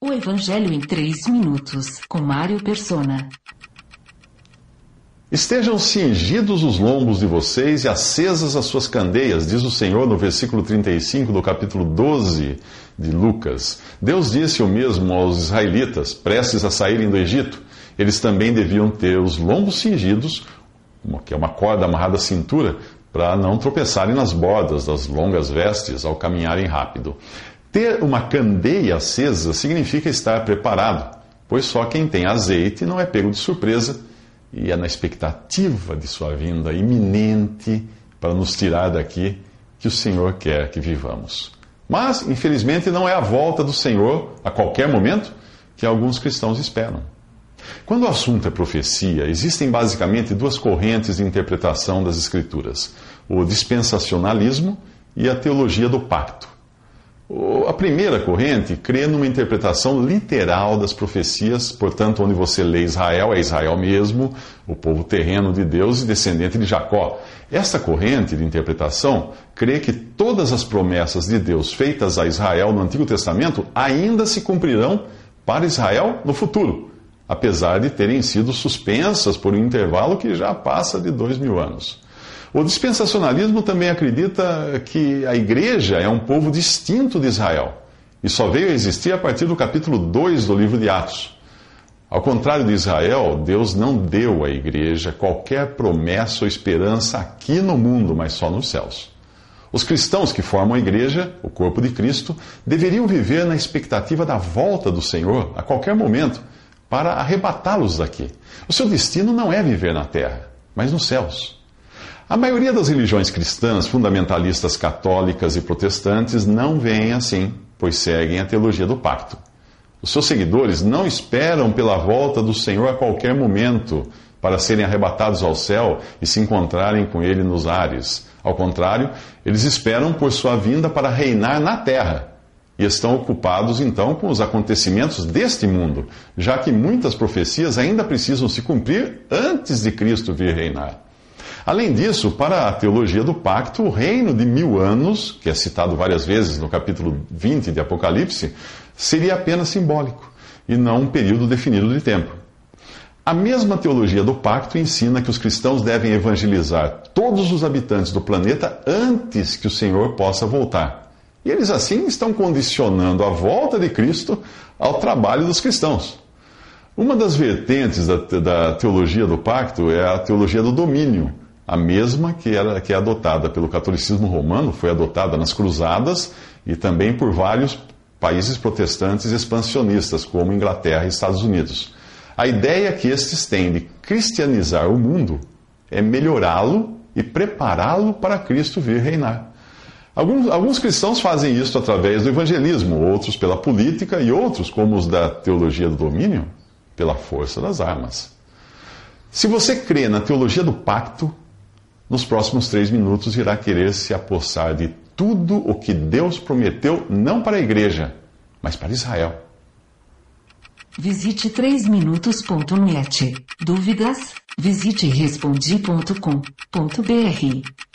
O Evangelho em 3 minutos, com Mário Persona. Estejam cingidos os lombos de vocês e acesas as suas candeias, diz o Senhor no versículo 35 do capítulo 12 de Lucas. Deus disse o mesmo aos israelitas, prestes a saírem do Egito. Eles também deviam ter os lombos cingidos, que é uma corda amarrada à cintura, para não tropeçarem nas bordas das longas vestes ao caminharem rápido. Ter uma candeia acesa significa estar preparado, pois só quem tem azeite não é pego de surpresa e é na expectativa de sua vinda iminente para nos tirar daqui que o Senhor quer que vivamos. Mas, infelizmente, não é a volta do Senhor a qualquer momento que alguns cristãos esperam. Quando o assunto é profecia, existem basicamente duas correntes de interpretação das Escrituras: o dispensacionalismo e a teologia do pacto. A primeira corrente crê numa interpretação literal das profecias, portanto, onde você lê Israel, é Israel mesmo, o povo terreno de Deus e descendente de Jacó. Esta corrente de interpretação crê que todas as promessas de Deus feitas a Israel no Antigo Testamento ainda se cumprirão para Israel no futuro, apesar de terem sido suspensas por um intervalo que já passa de dois mil anos. O dispensacionalismo também acredita que a igreja é um povo distinto de Israel e só veio a existir a partir do capítulo 2 do livro de Atos. Ao contrário de Israel, Deus não deu à igreja qualquer promessa ou esperança aqui no mundo, mas só nos céus. Os cristãos que formam a igreja, o corpo de Cristo, deveriam viver na expectativa da volta do Senhor a qualquer momento para arrebatá-los daqui. O seu destino não é viver na terra, mas nos céus. A maioria das religiões cristãs, fundamentalistas católicas e protestantes, não veem assim, pois seguem a teologia do pacto. Os seus seguidores não esperam pela volta do Senhor a qualquer momento para serem arrebatados ao céu e se encontrarem com Ele nos ares. Ao contrário, eles esperam por sua vinda para reinar na terra e estão ocupados então com os acontecimentos deste mundo, já que muitas profecias ainda precisam se cumprir antes de Cristo vir reinar. Além disso, para a teologia do pacto, o reino de mil anos, que é citado várias vezes no capítulo 20 de Apocalipse, seria apenas simbólico e não um período definido de tempo. A mesma teologia do pacto ensina que os cristãos devem evangelizar todos os habitantes do planeta antes que o Senhor possa voltar. E eles assim estão condicionando a volta de Cristo ao trabalho dos cristãos. Uma das vertentes da, da teologia do pacto é a teologia do domínio a mesma que, era, que é adotada pelo catolicismo romano, foi adotada nas cruzadas e também por vários países protestantes expansionistas, como Inglaterra e Estados Unidos. A ideia que estes têm de cristianizar o mundo é melhorá-lo e prepará-lo para Cristo vir reinar. Alguns, alguns, cristãos fazem isso através do evangelismo, outros pela política e outros, como os da teologia do domínio, pela força das armas. Se você crê na teologia do pacto, nos próximos três minutos irá querer se apossar de tudo o que Deus prometeu, não para a igreja, mas para Israel. Visite 3minutos.net. Dúvidas? Visite respondi.com.br.